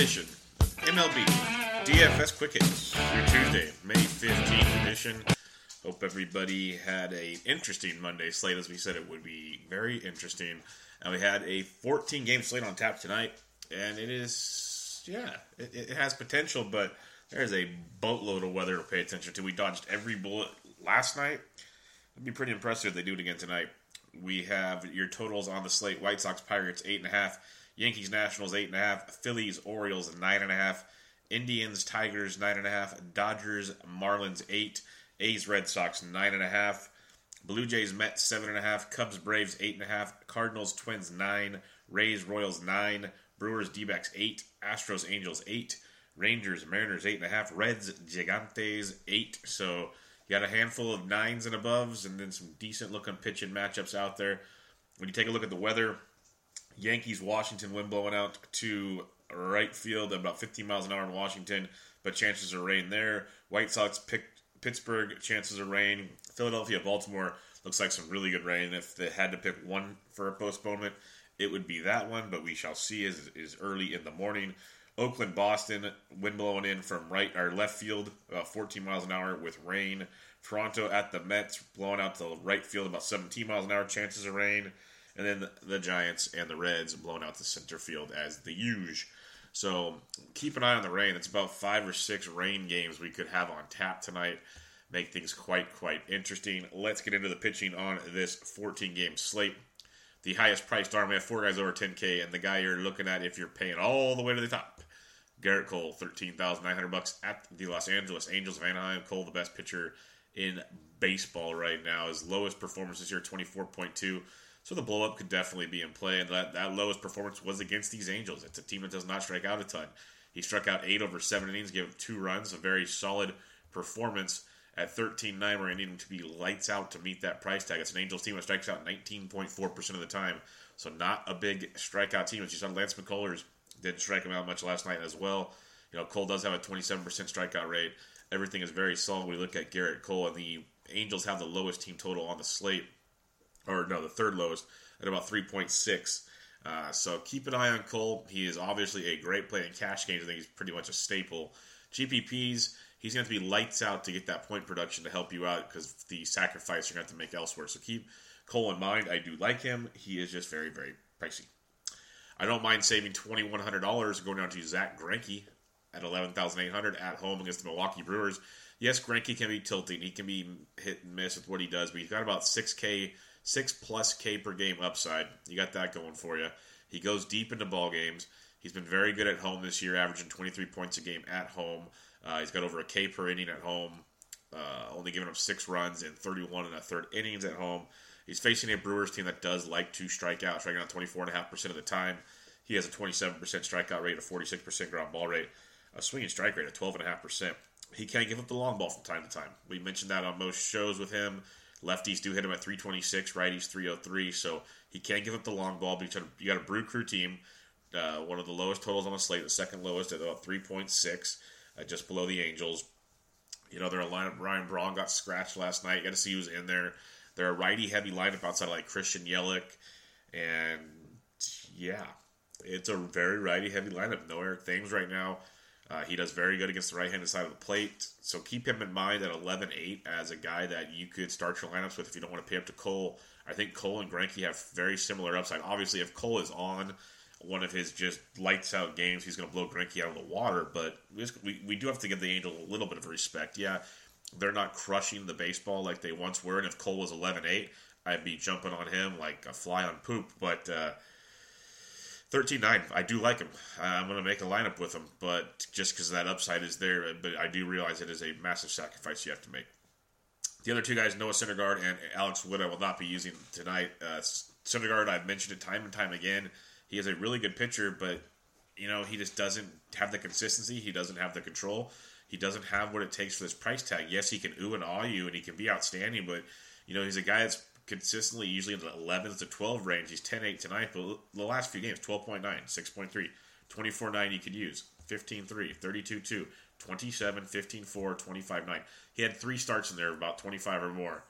edition MLB DFS Quick Hits, your Tuesday, May 15th edition. Hope everybody had a interesting Monday slate, as we said it would be very interesting. And we had a 14 game slate on tap tonight, and it is, yeah, it, it has potential, but there's a boatload of weather to pay attention to. We dodged every bullet last night. It'd be pretty impressive if they do it again tonight. We have your totals on the slate: White Sox, Pirates, eight and a half; Yankees, Nationals, eight and a half; Phillies, Orioles, nine and a half; Indians, Tigers, nine and a half; Dodgers, Marlins, eight; A's, Red Sox, nine and a half; Blue Jays, Mets, seven and a half; Cubs, Braves, eight and a half; Cardinals, Twins, nine; Rays, Royals, nine; Brewers, D-backs, eight; Astros, Angels, eight; Rangers, Mariners, eight and a half; Reds, Gigantes, eight. So you got a handful of nines and aboves, and then some decent looking pitching matchups out there. When you take a look at the weather, Yankees, Washington, wind blowing out to right field at about 15 miles an hour in Washington, but chances of rain there. White Sox, pick, Pittsburgh, chances of rain. Philadelphia, Baltimore, looks like some really good rain. If they had to pick one for a postponement, it would be that one, but we shall see is is early in the morning. Oakland, Boston, wind blowing in from right or left field, about 14 miles an hour with rain. Toronto at the Mets, blowing out to right field about 17 miles an hour, chances of rain. And then the, the Giants and the Reds blowing out to center field as the huge. So keep an eye on the rain. It's about five or six rain games we could have on tap tonight. Make things quite, quite interesting. Let's get into the pitching on this 14 game slate. The highest priced arm, we have four guys over 10K, and the guy you're looking at if you're paying all the way to the top. Gerrit Cole, 13900 bucks at the Los Angeles Angels of Anaheim. Cole, the best pitcher in baseball right now. His lowest performance this year, 24.2. So the blow up could definitely be in play. And that, that lowest performance was against these Angels. It's a team that does not strike out a ton. He struck out eight over seven innings, gave up two runs, a very solid performance at 13 9, where he needed to be lights out to meet that price tag. It's an Angels team that strikes out 19.4% of the time. So not a big strikeout team. As you saw, Lance McCullers didn't strike him out much last night as well. You know, Cole does have a 27% strikeout rate. Everything is very solid. We look at Gerrit Cole, and the Angels have the lowest team total on the slate, or no, the third lowest at about 3.6. Uh, so keep an eye on Cole. He is obviously a great play in cash games. I think he's pretty much a staple. GPPs, he's going to to be lights out to get that point production to help you out because the sacrifice you're going to have to make elsewhere. So keep Cole in mind. I do like him. He is just very, very pricey. I don't mind saving twenty one hundred dollars going down to Zack Greinke at eleven thousand eight hundred at home against the Milwaukee Brewers. Yes, Greinke can be tilting. He can be hit and miss with what he does, but he's got about six K, six plus K per game upside. You got that going for you. He goes deep into ball games. He's been very good at home this year, averaging 23 points a game at home. Uh, he's got over a K per inning at home, uh, only giving up six runs in 31 and a third innings at home. He's facing a Brewers team that does like to strike out, striking out 24.5% of the time. He has a 27% strikeout rate, a 46% ground ball rate, a swinging strike rate of 12.5%. He can't give up the long ball from time to time. We mentioned that on most shows with him. Lefties do hit him at 326, righties 303, so he can't give up the long ball. But you got a Brew Crew team, uh, one of the lowest totals on the slate, the second lowest at about 3.6, uh, just below the Angels. You know, their lineup, Ryan Braun got scratched last night. You got to see who's in there. They're a righty heavy lineup outside of like Christian Yelich. And yeah, it's a very righty heavy lineup. No Eric Thames right now. Uh, he does very good against the right handed side of the plate. So keep him in mind at 11 8 as a guy that you could start your lineups with if you don't want to pay up to Cole. I think Cole and Greinke have very similar upside. Obviously, if Cole is on one of his just lights out games, he's going to blow Greinke out of the water. But we, we do have to give the Angels a little bit of respect. Yeah, they're not crushing the baseball like they once were. And if Cole was 11 8, I'd be jumping on him like a fly on poop. But. Uh, 13-9. I do like him. I'm going to make a lineup with him, but just because that upside is there, but I do realize it is a massive sacrifice you have to make. The other two guys, Noah Syndergaard and Alex Wood, I will not be using tonight. Uh, Syndergaard, I've mentioned it time and time again. He is a really good pitcher, but you know he just doesn't have the consistency. He doesn't have the control. He doesn't have what it takes for this price tag. Yes, he can ooh and awe you, and he can be outstanding, but you know he's a guy that's consistently usually in the 11 to 12 range. He's 10 8 tonight, but the last few games 12.9, 6.3, 24 9 you could use, 15 3, 32 2, 27, 15 4, 25 9. He had three starts in there, about 25 or more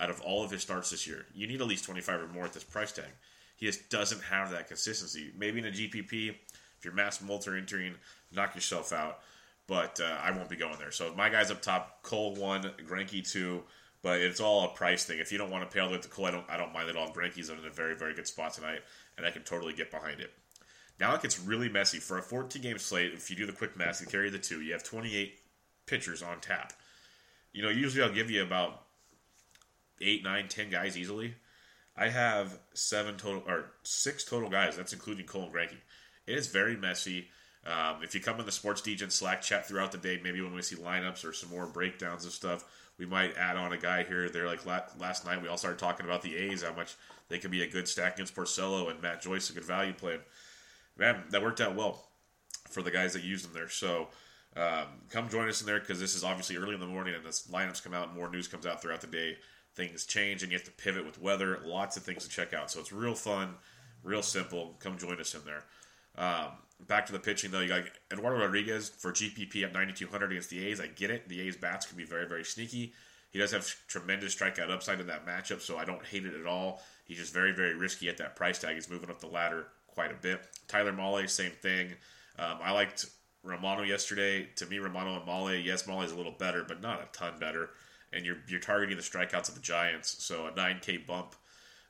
out of all of his starts this year. You need at least 25 or more at this price tag. He just doesn't have that consistency. Maybe in a GPP, if you're mass multi entering, knock yourself out. But uh, I won't be going there. So my guys up top: Cole one, Greinke two. But it's all a price thing. If you don't want to pay all the way to Cole, I don't. I don't mind at all. Greinke's in a very very good spot tonight, and I can totally get behind it. Now it gets really messy for a 14 game slate. If you do the quick math, and carry the two. You have 28 pitchers on tap. You know, usually I'll give you about eight, nine, ten guys easily. I have seven total or six total guys. That's including Cole and Greinke. It is very messy. Um, if you come in the Sports Degen Slack chat throughout the day, maybe when we see lineups or some more breakdowns of stuff, we might add on a guy here. There, like last night, we all started talking about the A's, how much they could be a good stack against Porcello and Matt Joyce, a good value play. Man, that worked out well for the guys that used them there. So um, come join us in there because this is obviously early in the morning and this lineups come out more news comes out throughout the day. Things change and you have to pivot with weather. Lots of things to check out. So it's real fun, real simple. Come join us in there. Um, back to the pitching though, you got Eduardo Rodriguez for GPP at 9,200 against the A's. I get it. The A's bats can be very, very sneaky. He does have tremendous strikeout upside in that matchup, so I don't hate it at all. He's just very, very risky at that price tag. He's moving up the ladder quite a bit. Tyler Mahle, same thing. Um, I liked Romano yesterday. To me, Romano and Mahle, yes, Mahle's a little better, but not a ton better. And you're you're targeting the strikeouts of the Giants, so a 9K bump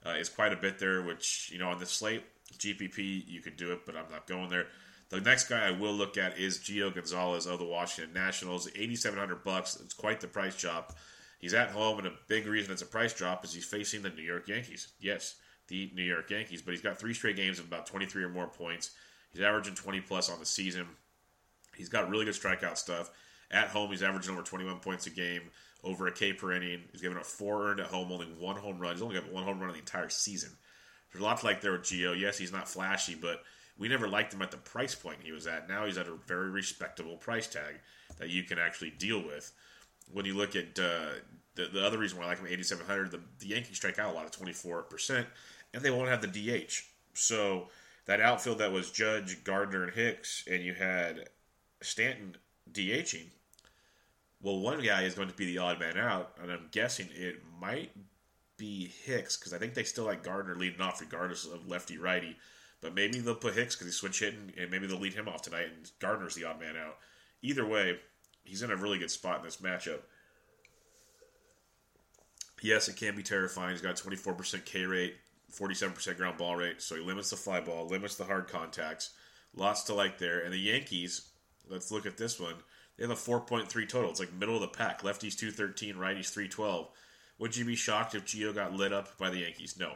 uh, is quite a bit there. Which you know on the slate, GPP you could do it, but I'm not going there. The next guy I will look at is Gio Gonzalez of the Washington Nationals, 8,700 bucks. It's quite the price drop. He's at home, and a big reason it's a price drop is he's facing the New York Yankees. Yes, the New York Yankees, but he's got three straight games of about 23 or more points. He's averaging 20 plus on the season. He's got really good strikeout stuff. At home, he's averaging over 21 points a game, over a K per inning. He's given up four earned at home, only one home run. He's only got one home run in the entire season. There's a lot to like there with Gio. Yes, he's not flashy, but we never liked him at the price point he was at. Now he's at a very respectable price tag that you can actually deal with. When you look at uh, the, the other reason why I like him 8,700, the, the Yankees strike out a lot of 24%, and they won't have the DH. So that outfield that was Judge, Gardner, and Hicks, and you had Stanton DHing. Well, one guy is going to be the odd man out, and I'm guessing it might be Hicks because I think they still like Gardner leading off regardless of lefty righty. But maybe they'll put Hicks because he's switch hitting, and maybe they'll lead him off tonight, and Gardner's the odd man out. Either way, he's in a really good spot in this matchup. Yes, it can be terrifying. He's got a 24% K rate, 47% ground ball rate, so he limits the fly ball, limits the hard contacts. Lots to like there. And the Yankees, let's look at this one. They have a 4.3 total. It's like middle of the pack. Lefties 213, righties 312. Would you be shocked if Gio got lit up by the Yankees? No.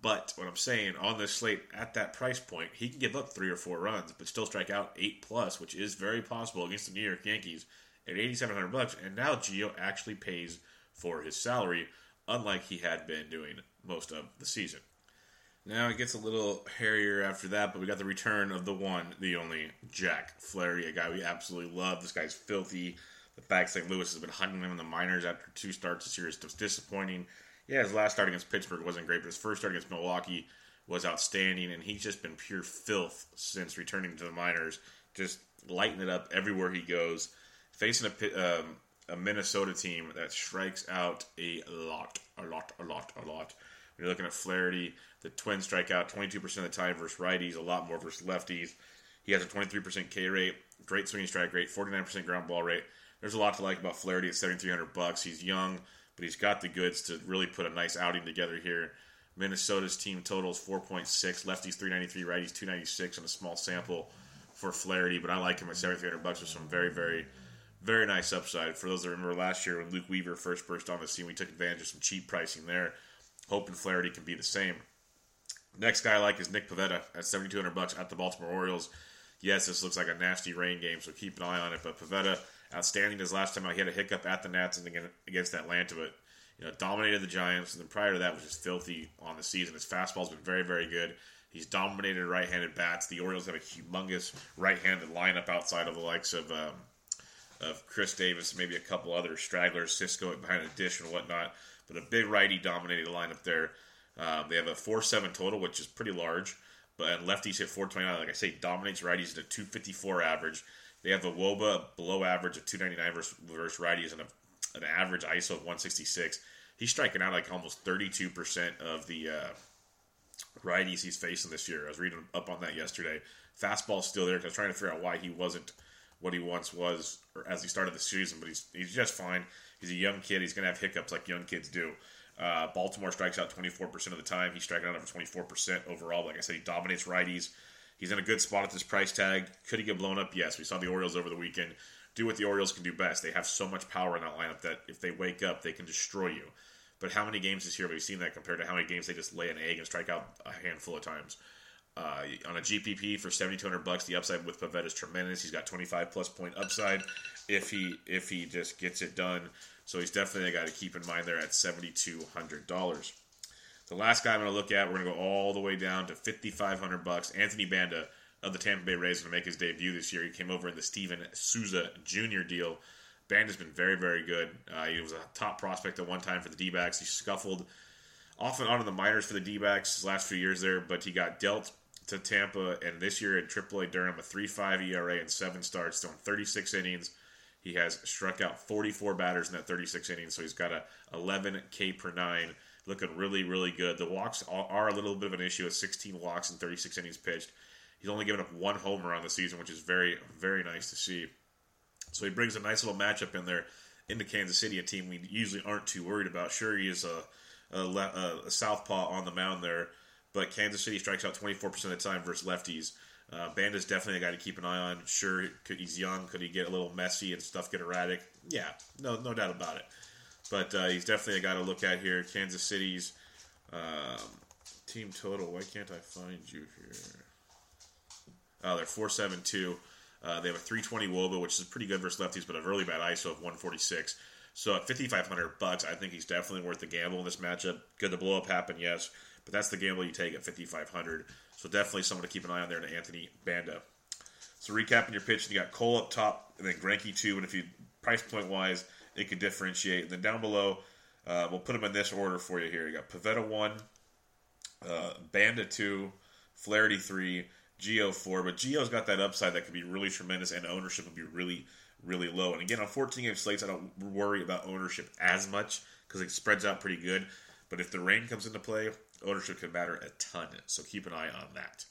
But what I'm saying on this slate at that price point, he can give up three or four runs, but still strike out eight plus, which is very possible against the New York Yankees at 8,700 bucks. And now Gio actually pays for his salary, unlike he had been doing most of the season. Now it gets a little hairier after that, but we got the return of the one, the only Jack Flaherty, a guy we absolutely love. This guy's filthy. The fact St. Louis has been hunting him in the minors after two starts this year is disappointing. Yeah, his last start against Pittsburgh wasn't great, but his first start against Milwaukee was outstanding, and he's just been pure filth since returning to the minors. Just lighting it up everywhere he goes. Facing a, um, a Minnesota team that strikes out a lot, a lot, a lot, a lot. When you're looking at Flaherty, the Twins strike out 22% of the time versus righties, a lot more versus lefties. He has a 23% K rate, great swinging strike rate, 49% ground ball rate. There's a lot to like about Flaherty at 7,300 bucks. He's young, but he's got the goods to really put a nice outing together here. Minnesota's team totals 4.6, lefties 393, righties 296 on a small sample for Flaherty, but I like him at 7,300 bucks with some very, very, very nice upside. For those that remember last year when Luke Weaver first burst on the scene, we took advantage of some cheap pricing there hoping Flaherty can be the same. Next guy I like is Nick Pivetta at 7200 bucks at the Baltimore Orioles. Yes, this looks like a nasty rain game, so keep an eye on it. But Pivetta, outstanding his last time out. He had a hiccup at the Nats and against Atlanta, but you know dominated the Giants. And then prior to that was just filthy on the season. His fastball's been very, very good. He's dominated right-handed bats. The Orioles have a humongous right-handed lineup outside of the likes of um, of Chris Davis, maybe a couple other stragglers, Cisco behind a dish and whatnot but a big righty dominated lineup there. Um, they have a 4 7 total, which is pretty large. But lefties hit 429. Like I say, dominates righties at a 254 average. They have a Woba below average of 299 versus, versus righties and a, an average ISO of 166. He's striking out like almost 32% of the uh, righties he's facing this year. I was reading up on that yesterday. Fastball's still there because I was trying to figure out why he wasn't what he once was as he started the season, but he's he's just fine. He's a young kid. He's going to have hiccups like young kids do. Uh, Baltimore strikes out 24% of the time. He's striking out over 24% overall. Like I said, he dominates righties. He's in a good spot at this price tag. Could he get blown up? Yes. We saw the Orioles over the weekend do what the Orioles can do best. They have so much power in that lineup that if they wake up, they can destroy you. But how many games this year have we seen that compared to how many games they just lay an egg and strike out a handful of times? Uh, on a GPP for seventy two hundred bucks, the upside with Pivetta is tremendous. He's got twenty five plus point upside if he if he just gets it done. So he's definitely a guy to keep in mind there at seventy two hundred dollars. The last guy I'm going to look at, we're going to go all the way down to fifty five hundred bucks. Anthony Banda of the Tampa Bay Rays going to make his debut this year. He came over in the Steven Souza Jr. deal. Banda's been very, very good. Uh, he was a top prospect at one time for the D backs. He scuffled off and on in the minors for the D backs his last few years there, but he got dealt to Tampa, and this year at AAA Durham, a 3.5 ERA and seven starts, throwing 36 innings. He has struck out 44 batters in that 36 innings, so he's got a 11 K per nine, looking really, really good. The walks are a little bit of an issue with 16 walks and 36 innings pitched. He's only given up one homer on the season, which is very, very nice to see. So he brings a nice little matchup in there into Kansas City, a team we usually aren't too worried about. Sure, he is a, a, a southpaw on the mound there, but Kansas City strikes out 24% of the time versus lefties. Uh, Banda's definitely a guy to keep an eye on. Sure, could, he's young. Could he get a little messy and stuff get erratic? Yeah, no, no doubt about it. But uh, he's definitely a guy to look at here. Kansas City's um, team total. Why can't I find you here? Oh, they're four seven two. Uh, they have a 320 Woba, which is pretty good versus lefties, but a really bad ISO of 146. So at 5,500 bucks, I think he's definitely worth the gamble in this matchup. Could the blow up happen? Yes, but that's the gamble you take at 5,500. So definitely someone to keep an eye on there to Anthony Banda. So recapping your pitch, you got Cole up top, and then Greinke two. And if you price point wise, it could differentiate. And then down below, uh, we'll put them in this order for you here. You got Pivetta one, uh, Banda two, Flaherty three, Gio four. But Gio's got that upside that could be really tremendous, and ownership would be really, really low. And again, on 14 game slates, I don't worry about ownership as much because it spreads out pretty good. But if the rain comes into play, ownership can matter a ton. So keep an eye on that.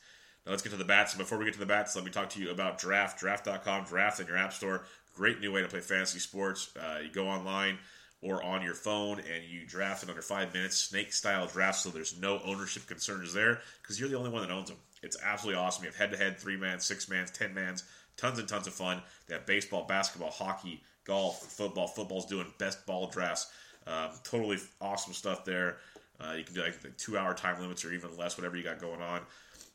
Now let's get to the bats. And before we get to the bats, let me talk to you about Draft. Draft.com, Draft in your app store. Great new way to play fantasy sports. Uh, you go online or on your phone and you draft in under five minutes, snake style draft, so there's no ownership concerns there because you're the only one that owns them. It's absolutely awesome. You have head to head, three man, six man, ten mans, tons and tons of fun. They have baseball, basketball, hockey, golf, football. Football's doing best ball drafts. Um, totally awesome stuff there. Uh, you can do like two hour time limits or even less, whatever you got going on.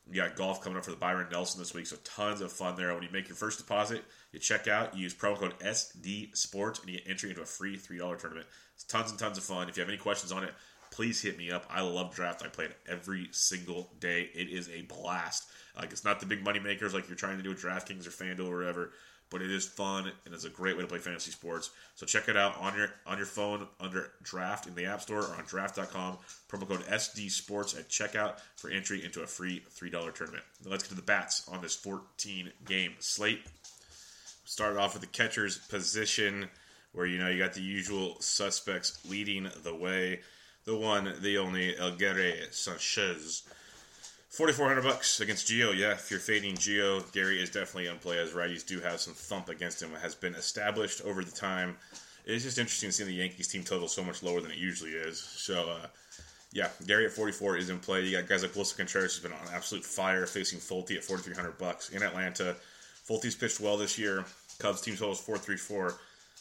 You got golf coming up for the Byron Nelson this week, so tons of fun there. When you make your first deposit, you check out, you use promo code SD Sports, and you get entry into a free $3 tournament. It's tons and tons of fun. If you have any questions on it, please hit me up. I love draft. I play it every single day. It is a blast. Like it's not the big money makers like you're trying to do with DraftKings or FanDuel or whatever but it is fun and it's a great way to play fantasy sports. So check it out on your on your phone under Draft in the App Store or on Draft.com. Promo code SD Sports at checkout for entry into a free three dollar tournament. Now let's get to the bats on this 14 game slate. Started off with the catcher's position, where you know you got the usual suspects leading the way. The one, the only Elguerry Sanchez 4,400 bucks against Gio. Yeah, if you're fading Gio, Gary is definitely on play as righties do have some thump against him. It has been established over the time. It's just interesting seeing the Yankees team total so much lower than it usually is. So, uh, yeah, Gary at 44 is in play. You got guys like Willson Contreras has been on absolute fire facing Folty at 4,300 bucks in Atlanta. Folty's pitched well this year. Cubs team total is 434.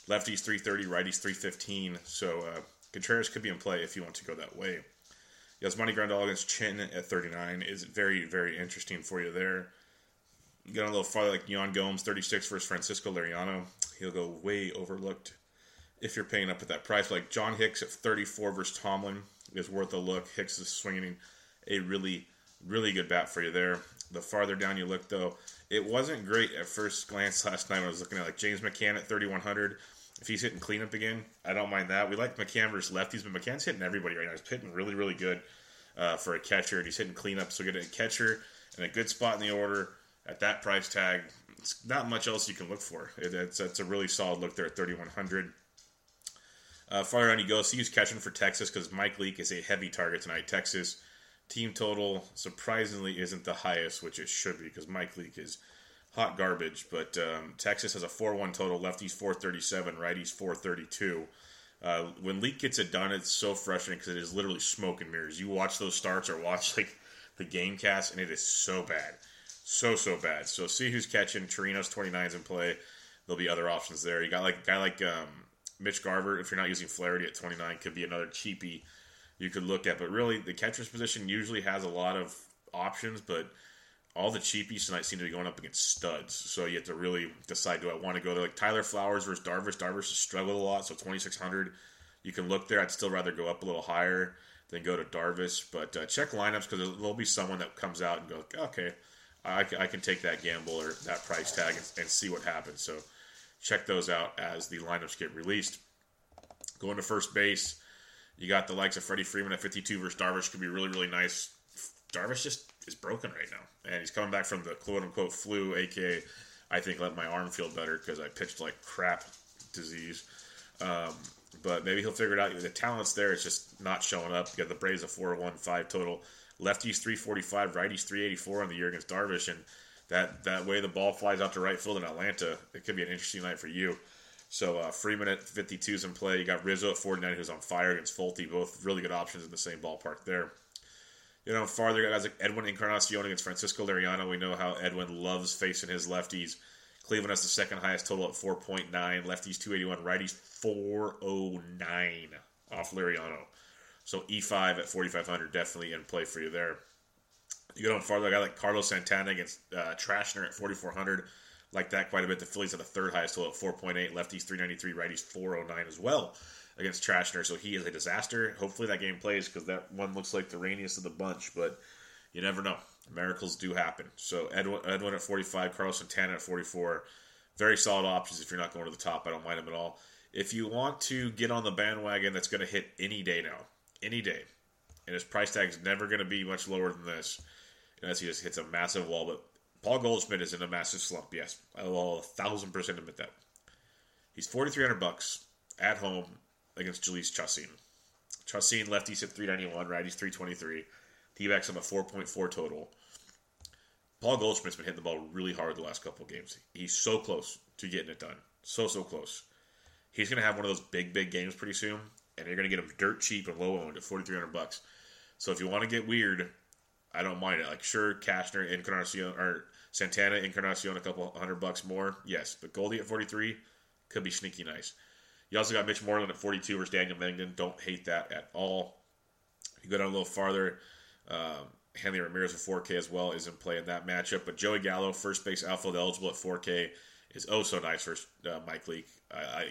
Lefties 330, righties 315. So uh, Contreras could be in play if you want to go that way. Yasmani Grandal against Chen at 39 is very, very interesting for you there. Get a little farther, like Yan Gomes, 36 versus Francisco Liriano. He'll go way overlooked if you're paying up at that price. Like John Hicks at 34 versus Tomlin is worth a look. Hicks is swinging a really, really good bat for you there. The farther down you look, though, it wasn't great at first glance last night. I was looking at like James McCann at 3,100 if he's hitting cleanup again, I don't mind that. We like McCann versus lefties, but McCann's hitting everybody right now. He's hitting really, really good uh, for a catcher, and he's hitting cleanup. So get a catcher and a good spot in the order at that price tag. It's not much else you can look for. It, it's, it's a really solid look there at 3,100. Uh, farther on you go, so he's catching for Texas because Mike Leake is a heavy target tonight. Texas Team total surprisingly isn't the highest, which it should be because Mike Leake is hot garbage. But um, Texas has a 4 1 total, lefties 437, righties 432. Uh, when Leake gets it done, it's so frustrating because it is literally smoke and mirrors. You watch those starts or watch like the game cast, and it is so bad. So, so bad. So, see who's catching. Torino's 29s in play. There'll be other options there. You got like a guy like um, Mitch Garver, if you're not using Flaherty at 29, could be another cheapie you could look at. But really, the catcher's position usually has a lot of options, but all the cheapies tonight seem to be going up against studs. So you have to really decide: do I want to go there? Like Tyler Flowers versus Darvish. Darvish has struggled a lot, so 2600. You can look there. I'd still rather go up a little higher than go to Darvish. But uh, check lineups because there'll be someone that comes out and go, okay, I, I can take that gamble or that price tag and, and see what happens. So check those out as the lineups get released. Going to first base. You got the likes of Freddie Freeman at 52 versus Darvish could be really, really nice. Darvish just is broken right now, and he's coming back from the quote unquote flu, aka I think let my arm feel better because I pitched like crap disease. Um, but maybe he'll figure it out. The talent's there; it's just not showing up. You got the Braves a 4-1-5 total, lefties 345, righties 384 on the year against Darvish, and that that way the ball flies out to right field in Atlanta. It could be an interesting night for you. So uh, Freeman at 52 is in play. You got Rizzo at 49 who's on fire against Folty. Both really good options in the same ballpark there. You know, farther guys like Edwin Encarnacion against Francisco Liriano. We know how Edwin loves facing his lefties. Cleveland has the second highest total at 4.9. Lefties 281. Righties 409 off Liriano. So E5 at 4,500 definitely in play for you there. You go on farther, a guy like Carlos Santana against uh, Trashner at 4,400 like that quite a bit. The Phillies have the third highest total at 4.8, lefties 393, righties 409 as well against Trashner. So he is a disaster. Hopefully that game plays because that one looks like the rainiest of the bunch, but you never know. Miracles do happen. So Edwin, Edwin at 45, Carlos Santana at 44. Very solid options if you're not going to the top. I don't mind them at all. If you want to get on the bandwagon that's going to hit any day now, any day, and his price tag is never going to be much lower than this, unless he just hits a massive wall. But Paul Goldschmidt is in a massive slump. Yes, I will a thousand percent admit that. He's forty three hundred bucks at home against Jhoulys Chacin. Chacin lefties ninety one, righties three twenty three. D-backs on a four point four total. Paul Goldschmidt's been hitting the ball really hard the last couple of games. He's so close to getting it done. So so close. He's going to have one of those big big games pretty soon, and you're going to get him dirt cheap and low owned at forty three hundred bucks. So if you want to get weird, I don't mind it. Like sure, Cashner, Encarnacion, or Santana, Encarnacion, a couple hundred bucks more. Yes, but Goldie at 43 could be sneaky nice. You also got Mitch Moreland at 42 versus Daniel Mengden. Don't hate that at all. You go down a little farther. Um, Hanley Ramirez at 4K as well is in play in that matchup. But Joey Gallo, first base outfield eligible at 4K, is oh so nice for uh, Mike Leake.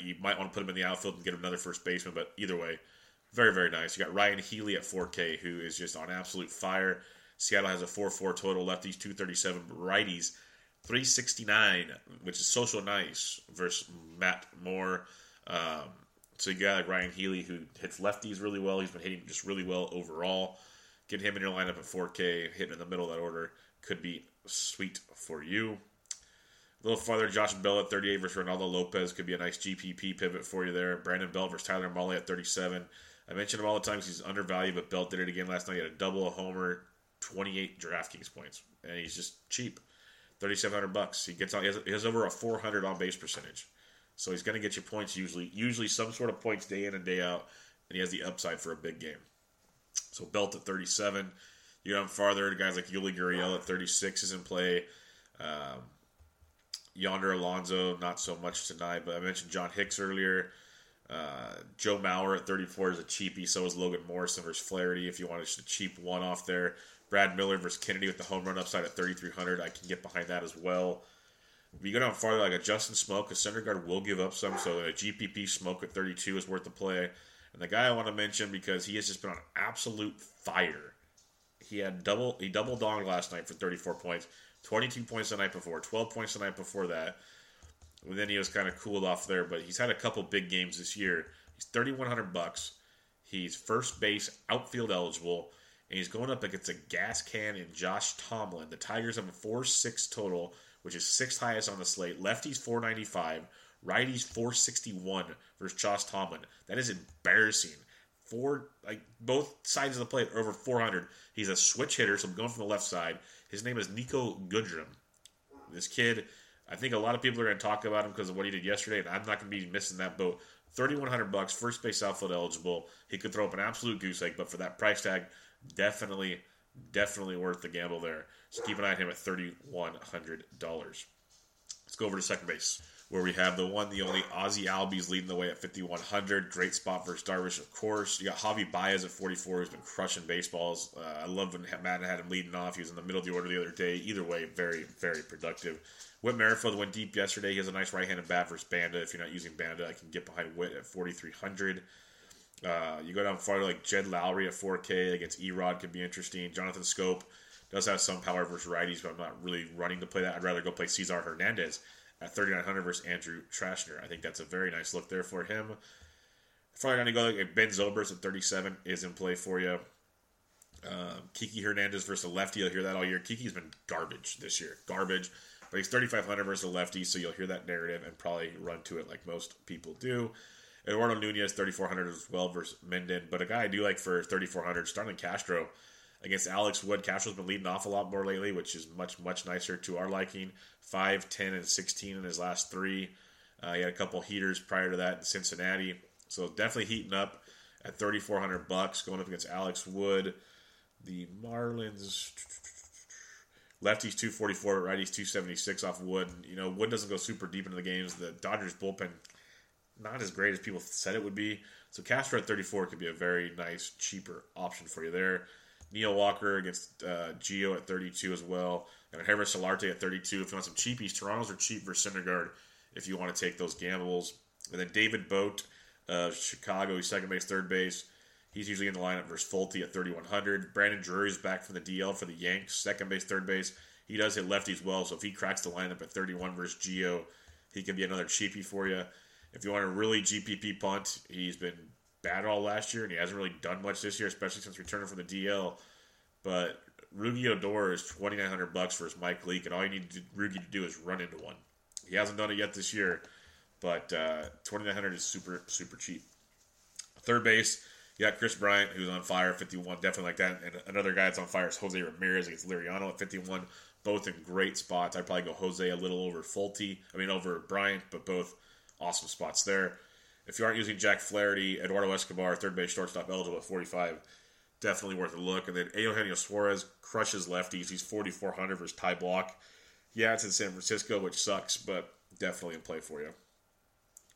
You might want to put him in the outfield and get another first baseman, but either way, very, very nice. You got Ryon Healy at 4K, who is just on absolute fire. Seattle has a 4 4 total. Lefties 237, righties 369, which is social nice versus Matt Moore. Um, so you got Ryon Healy who hits lefties really well. He's been hitting just really well overall. Get him in your lineup at 4K, hitting in the middle of that order could be sweet for you. A little farther, Josh Bell at 38 versus Reynaldo Lopez could be a nice GPP pivot for you there. Brandon Belt versus Tyler Mahle at 37. I mentioned him all the time because he's undervalued, but Belt did it again last night. He had a double, a homer, 28 DraftKings points, and he's just cheap, 3,700 bucks. He gets on. He has, he has over a 400 on base percentage, so he's going to get you points usually, usually some sort of points day in and day out, and he has the upside for a big game. So Belt at 37. You go farther, guys like Yuli Gurriel at 36 is in play. Um, Yonder Alonso, not so much tonight, but I mentioned John Hicks earlier. Uh, Joe Mauer at 34 is a cheapie. So is Logan Morrison versus Flaherty. If you want just a cheap one off there, Brad Miller versus Kennedy with the home run upside at 3,300. I can get behind that as well. If you go down farther, like a Justin Smoak, a Syndergaard will give up some. So a GPP Smoak at 32 is worth the play. And the guy I want to mention because he has just been on absolute fire. He had double he double donged last night for 34 points, 22 points the night before, 12 points the night before that. And then he was kind of cooled off there, but he's had a couple big games this year. He's 3100 bucks. He's first base outfield eligible and he's going up against a gas can in Josh Tomlin. The Tigers have a 4 6 total, which is sixth highest on the slate. Lefties 495, righties 461 versus Josh Tomlin. That is embarrassing. four, like both sides of the plate are over 400. He's a switch hitter, so I'm going from the left side. His name is Niko Goodrum. This kid, I think a lot of people are going to talk about him because of what he did yesterday, and I'm not going to be missing that boat. 3100 bucks, first base outfield eligible. He could throw up an absolute goose egg, but for that price tag, definitely, definitely worth the gamble there. So keep an eye on him at $3,100. Let's go over to second base where we have the one, the only Ozzie Albies leading the way at 5,100. Great spot for Darvish, of course. You got Javi Baez at 44, who's been crushing baseballs. Uh, I love when Matt had him leading off. He was in the middle of the order the other day. Either way, very, very productive. Whit Merrifield went deep yesterday. He has a nice right-handed bat versus Banda. If you're not using Banda, I can get behind Whit at 4,300. Uh, you go down farther, like Jed Lowrie at 4K against Erod could be interesting. Jonathan Schoop does have some power versus righties, but I'm not really running to play that. I'd rather go play Cesar Hernandez at 3,900 versus Andrew Trashner. I think that's a very nice look there for him. Finally, going to go like Ben Zobrist at 37 is in play for you. Um, Kiki Hernandez versus a lefty. You'll hear that all year. Kiki's been garbage this year. Garbage. But he's 3,500 versus a lefty, so you'll hear that narrative and probably run to it like most people do. Eduardo Nunez, 3,400 as well versus Mengden. But a guy I do like for 3,400, Starlin Castro against Alex Wood. Castro's been leading off a lot more lately, which is much, much nicer to our liking. 5, 10, and 16 in his last three. Uh, he had a couple heaters prior to that in Cincinnati. So definitely heating up at 3,400 bucks going up against Alex Wood. The Marlins Lefties 244, righties 276 off Wood. You know, Wood doesn't go super deep into the games. The Dodgers bullpen not as great as people said it would be. So Castro at 34 could be a very nice, cheaper option for you there. Neil Walker against uh, Gio at 32 as well. And Harris Solarte at 32. If you want some cheapies, Toronto's are cheap for Syndergaard if you want to take those gambles. And then David Bote, uh, Chicago, he's second base, third base. He's usually in the lineup versus Folty at 3,100. Brandon Drury's back from the DL for the Yanks, second base, third base. He does hit lefties well, so if he cracks the lineup at 31 versus Gio, he can be another cheapie for you. If you want a really GPP punt, he's been bad all last year, and he hasn't really done much this year, especially since returning from the DL. But Rougned Odor is 2900 bucks versus Mike Leake, and all you need to, Rugi to do is run into one. He hasn't done it yet this year, but uh, 2900 is super, super cheap. Third base, you got Kris Bryant, who's on fire, 51, definitely like that. And another guy that's on fire is Jose Ramirez against Liriano at 51. Both in great spots. I'd probably go Jose a little over Folty. I mean, over Bryant, but both awesome spots there. If you aren't using Jack Flaherty, Eduardo Escobar, third base shortstop eligible at 45, definitely worth a look. And then Eugenio Suarez crushes lefties. He's 4,400 versus Ty Blach. Yeah, it's in San Francisco, which sucks, but definitely in play for you.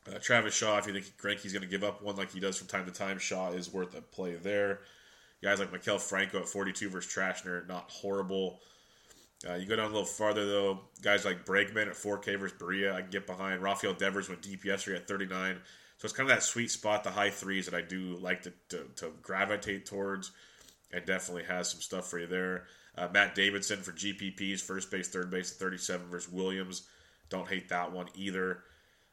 Uh, Travis Shaw, if you think Greinke's going to give up one like he does from time to time, Shaw is worth a play there. Guys like Maikel Franco at 42 versus Trashner, not horrible. Uh, you go down a little farther, though. Guys like Bregman at 4K versus Barria, I can get behind. Rafael Devers went deep yesterday at 39. So it's kind of that sweet spot, the high threes that I do like to, to, to gravitate towards, and definitely has some stuff for you there. Uh, Matt Davidson for GPPs, first base, third base at 37 versus Williams. Don't hate that one either.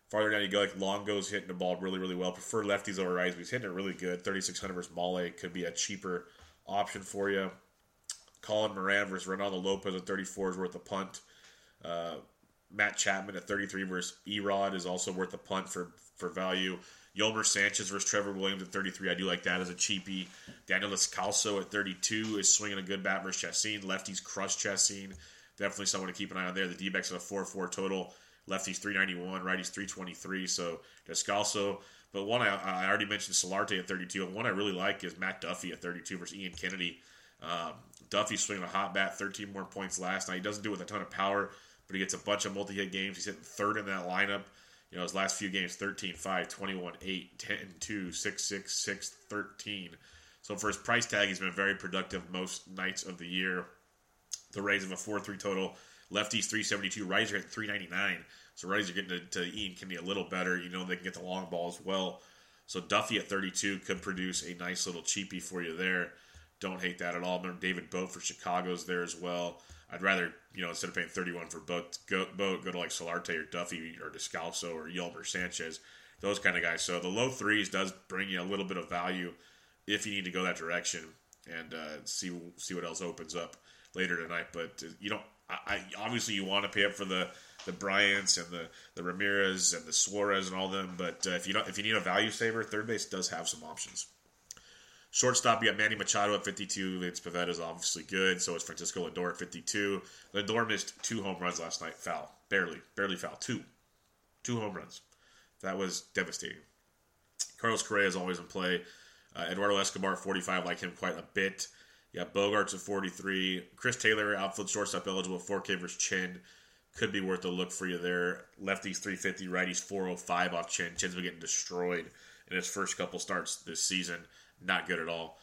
Farther down you go, like Longo's hitting the ball really, really well. Prefer lefties over righties. He's hitting it really good. 3600 versus Mahle could be a cheaper option for you. Colin Moran versus Reynaldo Lopez at 34 is worth a punt. Uh, Matt Chapman at 33 versus Erod is also worth a punt for, for value. Yolmer Sanchez versus Trevor Williams at 33. I do like that as a cheapie. Daniel Descalso at 32 is swinging a good bat versus Chacin. Lefties crush Chacin. Definitely someone to keep an eye on there. The D-backs at a 4-4 total. Lefties 391, righties 323. So Descalso. But one I, I already mentioned Solarte at 32, and one I really like is Matt Duffy at 32 versus Ian Kennedy. Um, Duffy swinging a hot bat, 13 more points last night. He doesn't do it with a ton of power, but he gets a bunch of multi-hit games. He's hitting third in that lineup. You know, his last few games 13, 5, 21, 8, 10, 2, 6, 6, 6, 13. So for his price tag, he's been very productive most nights of the year. The Rays have a 4 3 total. Lefties 372, righties are at 399. So righties are getting to, to Ian Kennedy a little better. You know they can get the long ball as well. So Duffy at 32 could produce a nice little cheapie for you there. Don't hate that at all. Remember David Bote for Chicago's there as well. I'd rather, you know, instead of paying 31 for Bote, go, Bote, go to like Solarte or Duffy or Descalso or Yolmer Sanchez, those kind of guys. So the low threes does bring you a little bit of value if you need to go that direction and uh, see see what else opens up later tonight. But uh, you don't I, obviously you want to pay up for the the Bryants and the the Ramirez and the Suarez and all them, but uh, if you don't if you need a value saver, third base does have some options. Shortstop, you got Manny Machado at 52. Vince Pivetta is obviously good. So is Francisco Lindor at 52. Lindor missed two home runs last night. Foul. Barely. Barely foul. Two. Two home runs. That was devastating. Carlos Correa is always in play. Uh, Eduardo Escobar, 45, like him quite a bit. You got Bogaerts at 43. Chris Taylor, outfield shortstop eligible, 4K versus Chen. Could be worth a look for you there. Lefties 350, righties 405 off Chen. Chen's been getting destroyed in his first couple starts this season. Not good at all.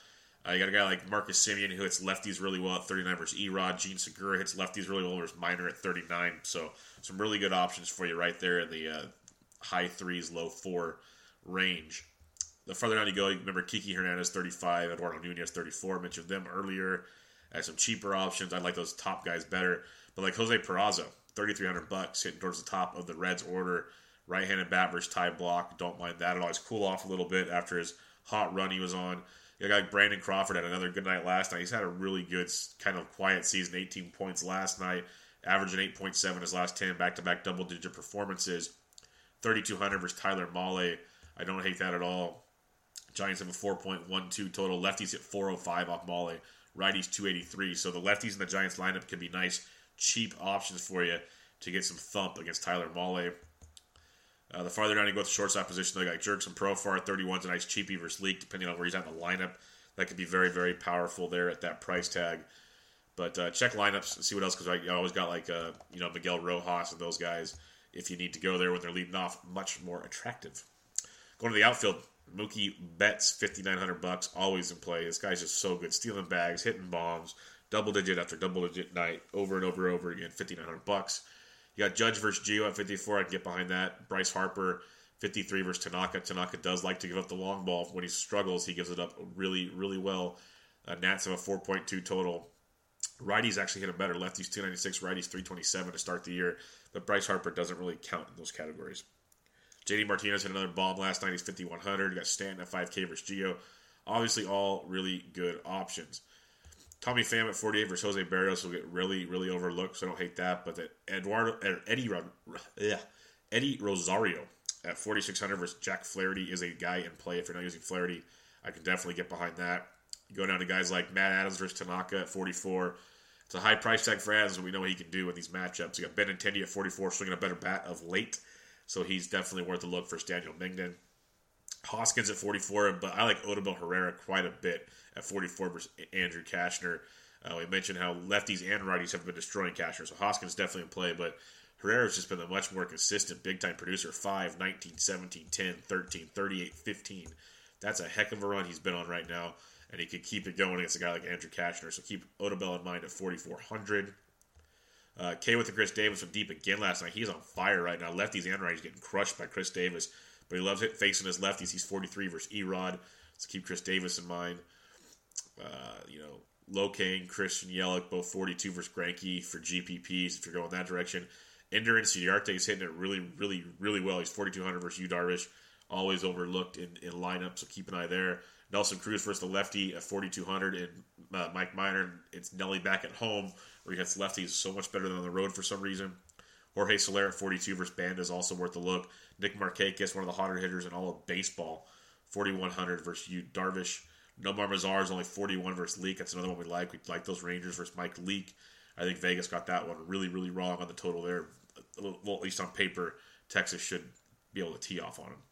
Uh, you got a guy like Marcus Semien who hits lefties really well at 39 versus Erod. Jean Segura hits lefties really well versus Minor at 39. So some really good options for you right there in the uh, high threes, low four range. The farther down you go, you remember Kiki Hernandez 35, Eduardo Nunez 34. I mentioned them earlier as some cheaper options. I like those top guys better. But like Jose Peraza, 3,300 bucks, hitting towards the top of the Reds order. Right-handed bat versus Ty Blach. Don't mind that at all. He's cool off a little bit after his hot run he was on. You got Brandon Crawford had another good night last night. He's had a really good kind of quiet season. 18 points last night, averaging 8.7 his last 10 back-to-back double-digit performances. 3,200 versus Tyler Mahle. I don't hate that at all. Giants have a 4.12 total. Lefties hit 405 off Mahle. Righties 283. So the lefties in the Giants lineup can be nice, cheap options for you to get some thump against Tyler Mahle. Uh, the farther down you go with the shortstop position, they got Jurickson Profar 31's a nice cheapie versus Leake, depending on where he's at in the lineup. That could be very, very powerful there at that price tag. But uh, check lineups and see what else, because I always got like, uh, you know, Miguel Rojas and those guys, if you need to go there when they're leading off, much more attractive. Going to the outfield, Mookie Betts, 5900 bucks, always in play. This guy's just so good, stealing bags, hitting bombs, double digit after double digit night, over and over and over again, 5900 bucks. You got Judge versus Gio at 54. I can get behind that. Bryce Harper, 53 versus Tanaka. Tanaka does like to give up the long ball. When he struggles, he gives it up really, really well. Uh, Nats have a 4.2 total. Righties actually hit him better. Lefties 296, righties 327 to start the year. But Bryce Harper doesn't really count in those categories. JD Martinez hit another bomb last night. He's 5,100. You got Stanton at 5K versus Gio. Obviously, all really good options. Tommy Pham at 48 versus Jose Berrios will get really, really overlooked, so I don't hate that. But that Eduardo er, Eddie yeah, Eddie Rosario at 4600 versus Jack Flaherty is a guy in play. If you're not using Flaherty, I can definitely get behind that. You go down to guys like Matt Adams versus Tanaka at 44. It's a high price tag for Adams, and we know what he can do in these matchups. You got Benintendi at 44, swinging a better bat of late, so he's definitely worth a look for Daniel Mengden. Hoskins at 44, but I like Odubel Herrera quite a bit at 44 versus Andrew Cashner. Uh, we mentioned how lefties and righties have been destroying Cashner, so Hoskins definitely in play, but Herrera's just been a much more consistent big time producer 5, 19, 17, 10, 13, 38, 15. That's a heck of a run he's been on right now, and he could keep it going against a guy like Andrew Cashner. so keep Odubel in mind at 4,400. Uh, K with the Chris Davis from deep again last night. He's on fire right now. Lefties and righties getting crushed by Chris Davis, but he loves it facing his lefties. He's 43 versus Erod, so keep Chris Davis in mind. Uh, you know, Lokane, Christian Yelich, both 42 versus Greinke for GPPs if you're going that direction. Ender Inciarte is hitting it really, really, really well. He's 4,200 versus Yu Darvish, always overlooked in, in lineup, so keep an eye there. Nelson Cruz versus the lefty at 4,200, and uh, Mike Minor, it's Nelly back at home where he hits lefties so much better than on the road for some reason. Jorge Soler at 42 versus Band is also worth a look. Nick Markakis, one of the hotter hitters in all of baseball, 4,100 versus Yu Darvish. Nomar Mazar is only 41 versus Leake. That's another one we like. We like those Rangers versus Mike Leake. I think Vegas got that one really, really wrong on the total there. Well, at least on paper, Texas should be able to tee off on him.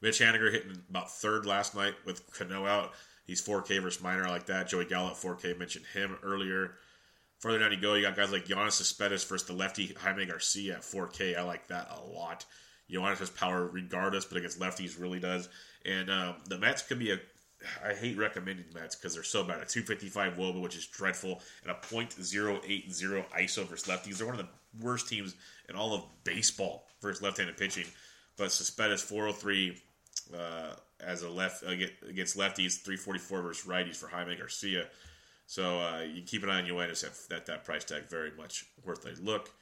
Mitch Haniger hitting about third last night with Cano out. He's 4K versus Minor. I like that. Joey Gallo at 4K. Mentioned him earlier. Further down you go, you got guys like Yoenis Cespedes versus the lefty Jaime Garcia at 4K. I like that a lot. Yoenis has power regardless, but against lefties really does. And um, the Mets could be a I hate recommending Mets because they're so bad. A 255 Woba, which is dreadful, and a .080 ISO versus lefties. They're one of the worst teams in all of baseball versus left-handed pitching. But Cespedes 403 uh, as a left against lefties, 344 versus righties for Jaime Garcia. So uh, you keep an eye on Yoenis at, at that price tag. Very much worth a look.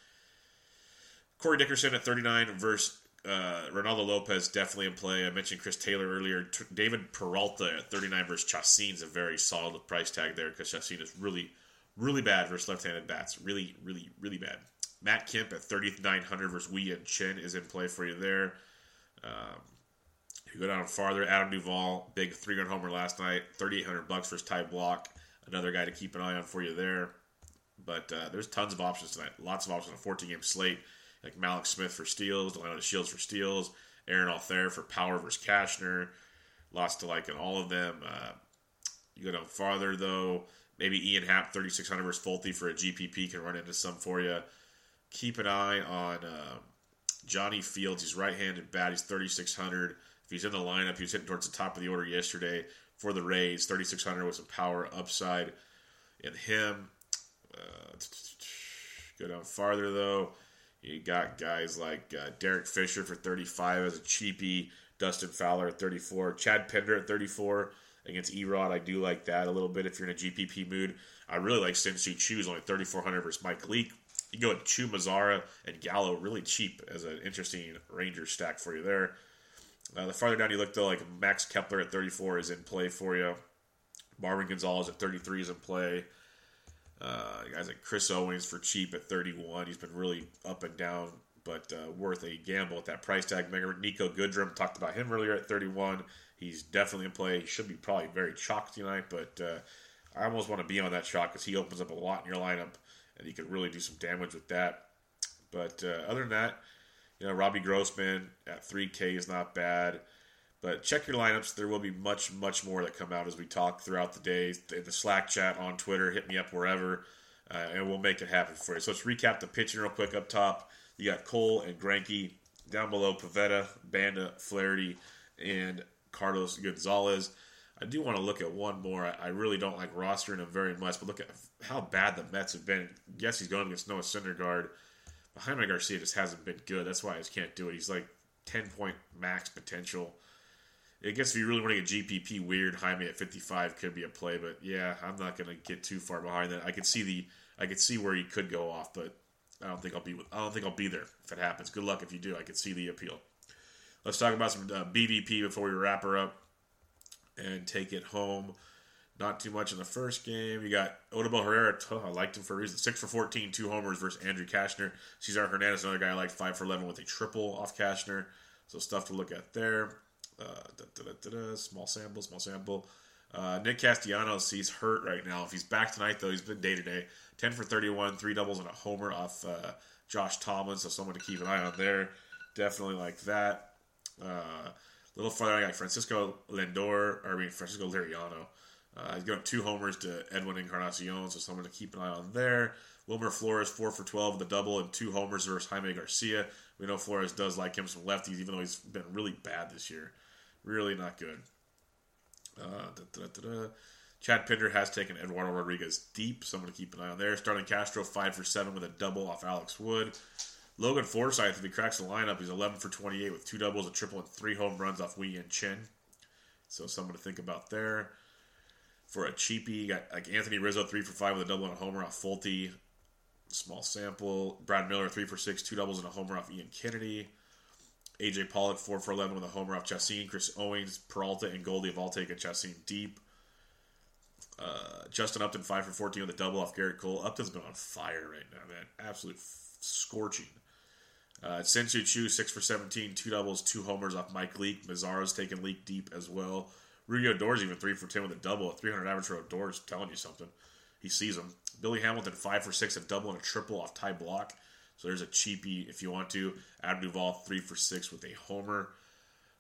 Corey Dickerson at 39 versus uh, Reynaldo Lopez definitely in play. I mentioned Chris Taylor earlier. T- David Peralta at 39 versus Chacín's a very solid price tag there because Chacín is really, really bad versus left-handed bats. Really, really, really bad. Matt Kemp at 3,900 versus Wei-Yin Chen is in play for you there. Um, you go down farther, Adam Duvall, big three-run homer last night, 3,800 bucks his Ty Blach. Another guy to keep an eye on for you there. But uh, there's tons of options tonight. Lots of options on a 14 game slate, like Mallex Smith for steals, Delino DeShields for steals, Aaron Altherr for power versus Cashner. Lots to like in all of them. Uh, you go down farther, though, maybe Ian Happ, 3,600 versus Folty for a GPP can run into some for you. Keep an eye on uh, Johnny Fields. He's right handed bat. He's 3,600. If he's in the lineup, he was hitting towards the top of the order yesterday for the Rays. 3,600 with some power upside in him. Uh, go down farther, though. You got guys like uh, Derek Fisher for 35 as a cheapie. Dustin Fowler at 34. Chad Pinder at 34 against Erod. I do like that a little bit if you're in a GPP mood. I really like Shin-Soo Choo, only 3,400 versus Mike Leake. You go with Choo, Mazara, and Gallo, really cheap as an interesting Ranger stack for you there. Uh, the farther down you look, though, like Max Kepler at 34 is in play for you. Marwin Gonzalez at 33 is in play. Uh, guys like Chris Owings for cheap at 31. He's been really up and down, but uh, worth a gamble at that price tag. Niko Goodrum, talked about him earlier at 31. He's definitely in play. He should be probably very chalk tonight, but uh, I almost want to be on that chalk because he opens up a lot in your lineup, and you could really do some damage with that. But uh, other than that, you know, Robbie Grossman at 3K is not bad. But check your lineups. There will be much, much more that come out as we talk throughout the day. In The Slack chat on Twitter, hit me up wherever, uh, and we'll make it happen for you. So let's recap the pitching real quick up top. You got Cole and Greinke. Down below, Pivetta, Banda, Flaherty, and Carlos Gonzalez. I do want to look at one more. I, I really don't like rostering him very much, but look at how bad the Mets have been. Yes, he's going against Noah Syndergaard. Jaime Garcia just hasn't been good. That's why I just can't do it. He's like 10 point max potential. I guess if you really want to get GPP weird, Jaime at 55 could be a play, but yeah, I'm not going to get too far behind that. I could see the I could see where he could go off, but I don't think I'll be I don't think I'll be there if it happens. Good luck if you do. I could see the appeal. Let's talk about some uh, BVP before we wrap her up and take it home. Not too much in the first game. You got Odubel Herrera. I liked him for a reason. Six for 14, two homers versus Andrew Cashner. Cesar Hernandez, another guy I liked, five for 11 with a triple off Cashner. So stuff to look at there. Uh, da, da, da, small sample, small sample. Uh, Nick Castellanos, he's hurt right now. If he's back tonight, though, he's been day to day. 10 for 31, three doubles and a homer off uh, Josh Tomlin, so someone to keep an eye on there. Definitely like that. Uh, a little farther, I got Francisco Lindor, or I mean, Francisco Liriano. Uh, he's got two homers to Edwin Encarnacion, so someone to keep an eye on there. Wilmer Flores, 4 for 12 with a double and two homers versus Jaime Garcia. We know Flores does like him some lefties, even though he's been really bad this year. Really not good. Uh, Chad Pinder has taken Eduardo Rodriguez deep, so I'm going to keep an eye on there. Starlin Castro, 5 for 7 with a double off Alex Wood. Logan Forsythe, if he cracks the lineup, he's 11 for 28 with two doubles, a triple, and three home runs off Wei-Yin Chen. So someone to think about there. For a cheapie, got like Anthony Rizzo, 3 for 5 with a double and a homer off Folty. Small sample. Brad Miller, 3 for 6, two doubles and a homer off Ian Kennedy. AJ Pollock, 4 for 11 with a homer off Chacin. Chris Owings, Peralta, and Goldie have all taken Chacin deep. Uh, Justin Upton, 5 for 14 with a double off Gerrit Cole. Upton's been on fire right now, man. Absolute f- scorching. Uh, Shin-Soo Choo, 6 for 17, two doubles, two homers off Mike Leake. Mazara's taken Leake deep as well. Rudy Odor's even 3 for 10 with a double. A 300 average for Odor's telling you something. He sees him. Billy Hamilton, 5 for 6, a double and a triple off Ty Blach. So there's a cheapie if you want to. Adam Duvall, 3 for 6 with a homer.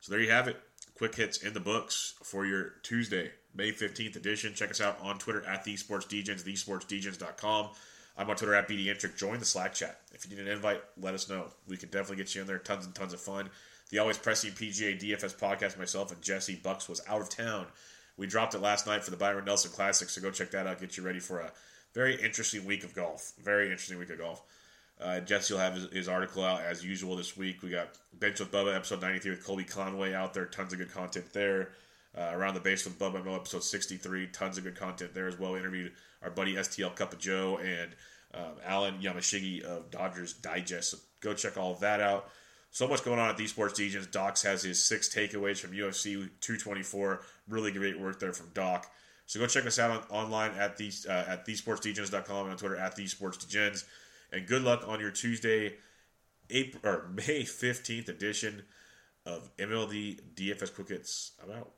So there you have it. Quick hits in the books for your Tuesday, May 15th edition. Check us out on Twitter at the Sports Degens, thesportsdegens.com. I'm on Twitter at BDintric. Join the Slack chat. If you need an invite, let us know. We can definitely get you in there. Tons and tons of fun. The Always Pressing PGA DFS podcast, myself and Jesse Bucks was out of town. We dropped it last night for the Byron Nelson Classic, so go check that out. Get you ready for a very interesting week of golf. Very interesting week of golf. Uh, Jesse will have his, his, article out as usual this week. We got Bench with Bubba, episode 93 with Colby Conway out there. Tons of good content there. Uh, Around the Base with Bubba Mo, episode 63. Tons of good content there as well. We interviewed our buddy STL Cup of Joe and um, Alan Yamashigi of Dodgers Digest. So go check all of that out. So much going on at the Sports Degens. Docs has his six takeaways from UFC 224. Really great work there from Doc. So go check us out on, online at the uh, at thesportsdegens.com and on Twitter at thesportsdegens. And good luck on your Tuesday, April or May 15th edition of MLB DFS Quick Hits. I'm out.